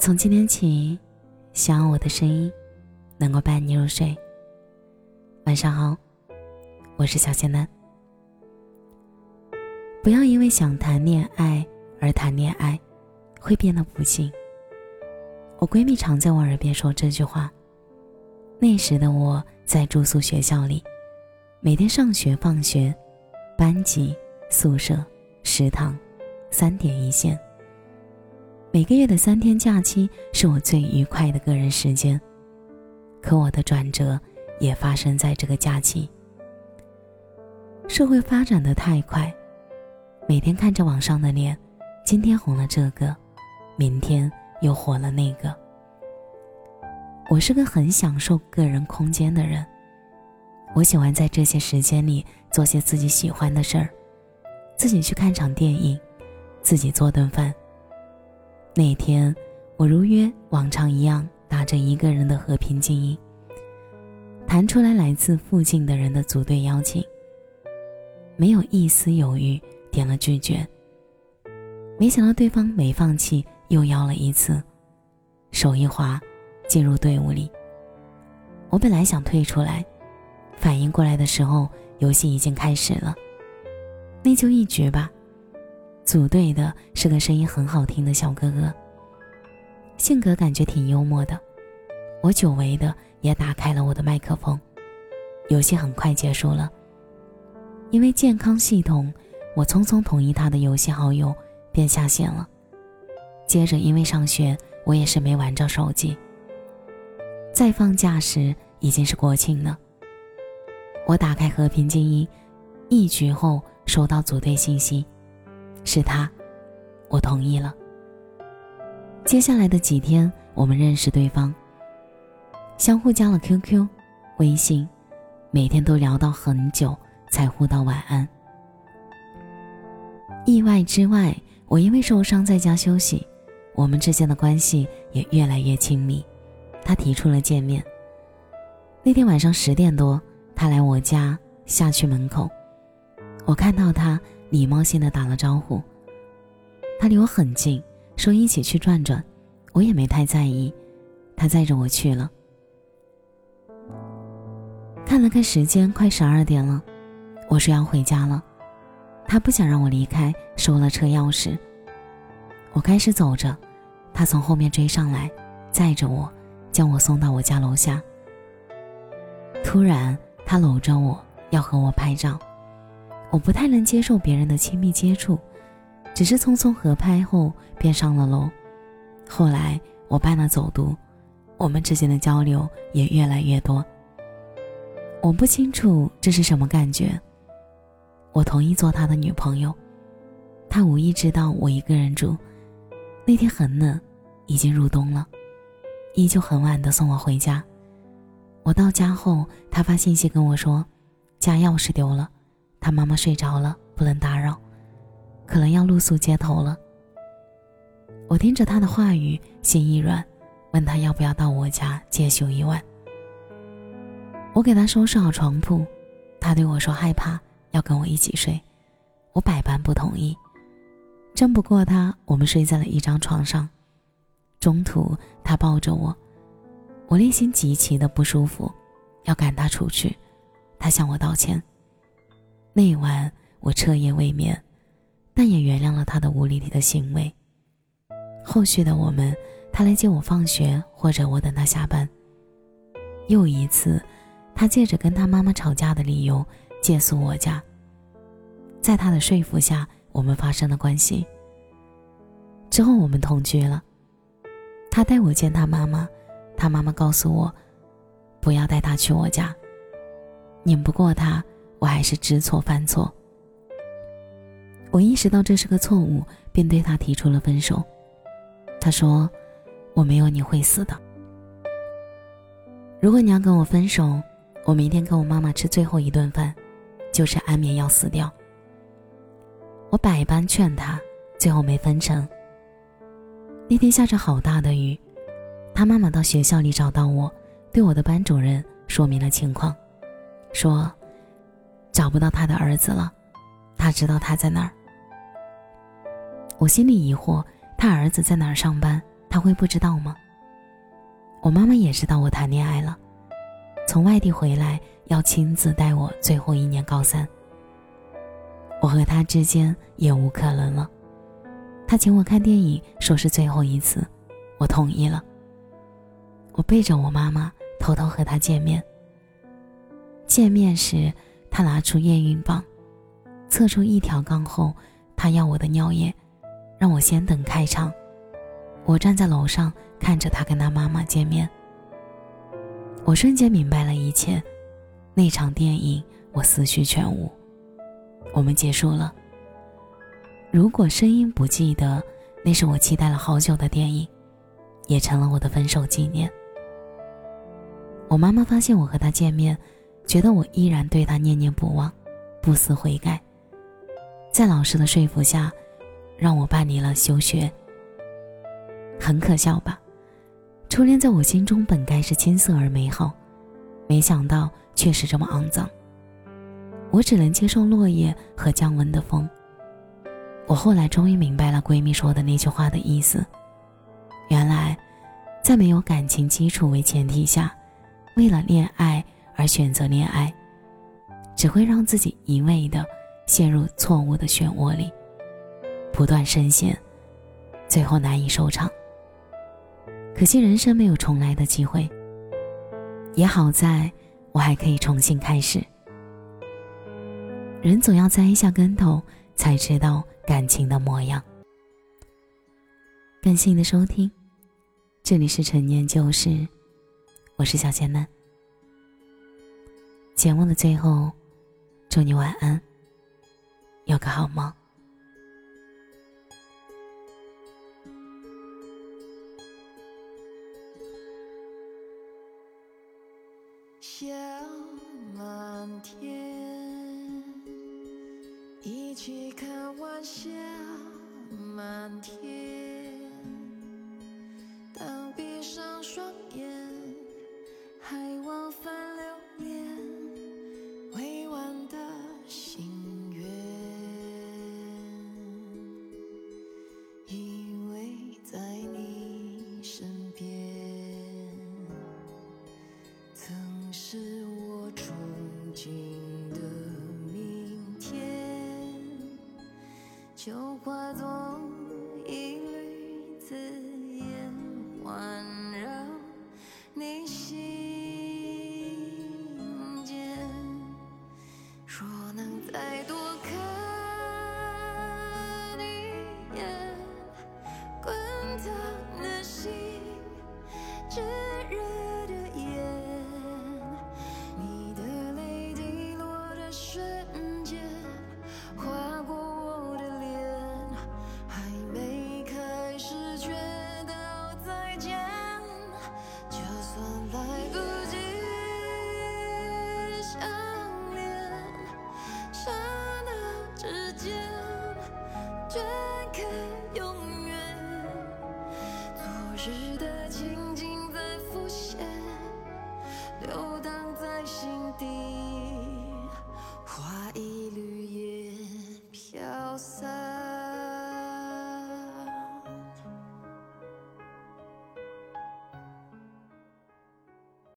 从今天起，希望我的声音能够伴你入睡。晚上好，我是小仙男。不要因为想谈恋爱而谈恋爱，会变得不幸。我闺蜜常在我耳边说这句话。那时的我在住宿学校里，每天上学放学，班级、宿舍、食堂，三点一线。每个月的三天假期是我最愉快的个人时间。可我的转折也发生在这个假期。社会发展的太快，每天看着网上的脸，今天红了这个，明天又火了那个。我是个很享受个人空间的人，我喜欢在这些时间里做些自己喜欢的事儿，自己去看场电影，自己做顿饭。那天，我如约往常一样打着一个人的和平静音，弹出来来自附近的人的组队邀请，没有一丝犹豫点了拒绝。没想到对方没放弃，又邀了一次，手一滑。进入队伍里，我本来想退出来，反应过来的时候，游戏已经开始了。那就一局吧。组队的是个声音很好听的小哥哥，性格感觉挺幽默的。我久违的也打开了我的麦克风。游戏很快结束了，因为健康系统，我匆匆同意他的游戏好友，便下线了。接着因为上学，我也是没玩着手机。在放假时已经是国庆了。我打开和平精英，一局后收到组队信息，是他，我同意了。接下来的几天，我们认识对方，相互加了 QQ、微信，每天都聊到很久才互道晚安。意外之外，我因为受伤在家休息，我们之间的关系也越来越亲密。他提出了见面。那天晚上十点多，他来我家，下去门口，我看到他，礼貌性的打了招呼。他离我很近，说一起去转转，我也没太在意。他载着我去了。看了看时间，快十二点了，我说要回家了。他不想让我离开，收了车钥匙。我开始走着，他从后面追上来，载着我。将我送到我家楼下。突然，他搂着我要和我拍照，我不太能接受别人的亲密接触，只是匆匆合拍后便上了楼。后来我办了走读，我们之间的交流也越来越多。我不清楚这是什么感觉。我同意做他的女朋友，他无意知道我一个人住。那天很冷，已经入冬了。依旧很晚的送我回家，我到家后，他发信息跟我说，家钥匙丢了，他妈妈睡着了，不能打扰，可能要露宿街头了。我听着他的话语，心一软，问他要不要到我家借宿一晚。我给他收拾好床铺，他对我说害怕，要跟我一起睡，我百般不同意，争不过他，我们睡在了一张床上。中途，他抱着我，我内心极其的不舒服，要赶他出去。他向我道歉。那晚我彻夜未眠，但也原谅了他的无理的行为。后续的我们，他来接我放学，或者我等他下班。又一次，他借着跟他妈妈吵架的理由借宿我家。在他的说服下，我们发生了关系。之后我们同居了。他带我见他妈妈，他妈妈告诉我，不要带他去我家。拧不过他，我还是知错犯错。我意识到这是个错误，便对他提出了分手。他说：“我没有你会死的。如果你要跟我分手，我明天跟我妈妈吃最后一顿饭，就吃安眠药死掉。”我百般劝他，最后没分成。那天下着好大的雨，他妈妈到学校里找到我，对我的班主任说明了情况，说找不到他的儿子了，他知道他在哪儿。我心里疑惑，他儿子在哪儿上班，他会不知道吗？我妈妈也知道我谈恋爱了，从外地回来要亲自带我最后一年高三。我和他之间也无可能了。他请我看电影，说是最后一次，我同意了。我背着我妈妈偷偷和他见面。见面时，他拿出验孕棒，测出一条杠后，他要我的尿液，让我先等开场。我站在楼上看着他跟他妈妈见面，我瞬间明白了一切。那场电影我思绪全无。我们结束了。如果声音不记得，那是我期待了好久的电影，也成了我的分手纪念。我妈妈发现我和他见面，觉得我依然对他念念不忘，不思悔改，在老师的说服下，让我办理了休学。很可笑吧？初恋在我心中本该是青涩而美好，没想到却是这么肮脏。我只能接受落叶和降温的风。我后来终于明白了闺蜜说的那句话的意思。原来，在没有感情基础为前提下，为了恋爱而选择恋爱，只会让自己一味的陷入错误的漩涡里，不断深陷，最后难以收场。可惜人生没有重来的机会。也好在我还可以重新开始。人总要栽一下跟头，才知道感情的模样。感谢你的收听，这里是陈年旧事，我是小仙嫩。节目的最后，祝你晚安，有个好梦。下满天，一起看晚霞满天。当闭上双眼，还就